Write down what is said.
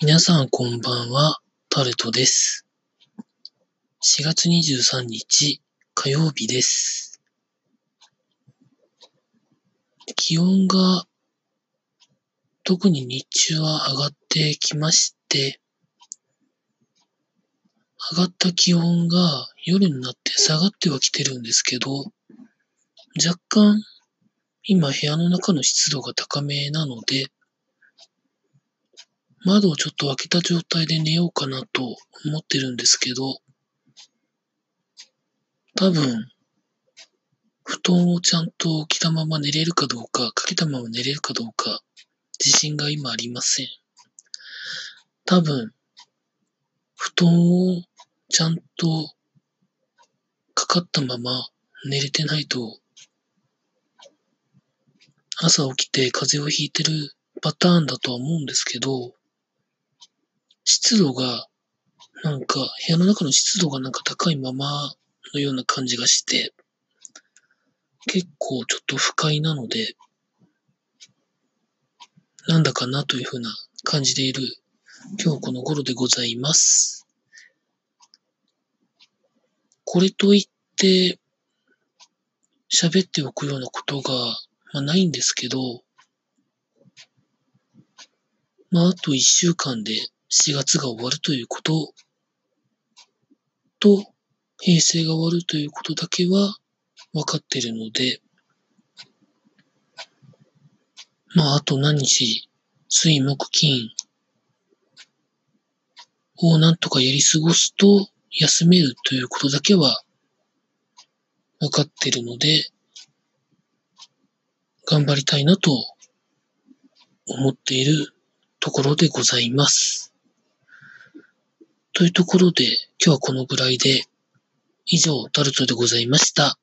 皆さんこんばんは、タルトです。4月23日火曜日です。気温が特に日中は上がってきまして、上がった気温が夜になって下がってはきてるんですけど、若干今部屋の中の湿度が高めなので、窓をちょっと開けた状態で寝ようかなと思ってるんですけど、多分、布団をちゃんと着たまま寝れるかどうか、かけたまま寝れるかどうか、自信が今ありません。多分、布団をちゃんとかかったまま寝れてないと、朝起きて風邪をひいてるパターンだとは思うんですけど、湿度が、なんか、部屋の中の湿度がなんか高いままのような感じがして、結構ちょっと不快なので、なんだかなというふうな感じでいる今日この頃でございます。これといって、喋っておくようなことが、まあ、ないんですけど、まあ、あと一週間で4月が終わるということ。と、平成が終わるということだけは分かっているので、まあ、あと何日、水木金。をなんとかやり過ごすと休めるということだけは分かっているので、頑張りたいなと思っているところでございます。というところで、今日はこのぐらいで、以上、タルトでございました。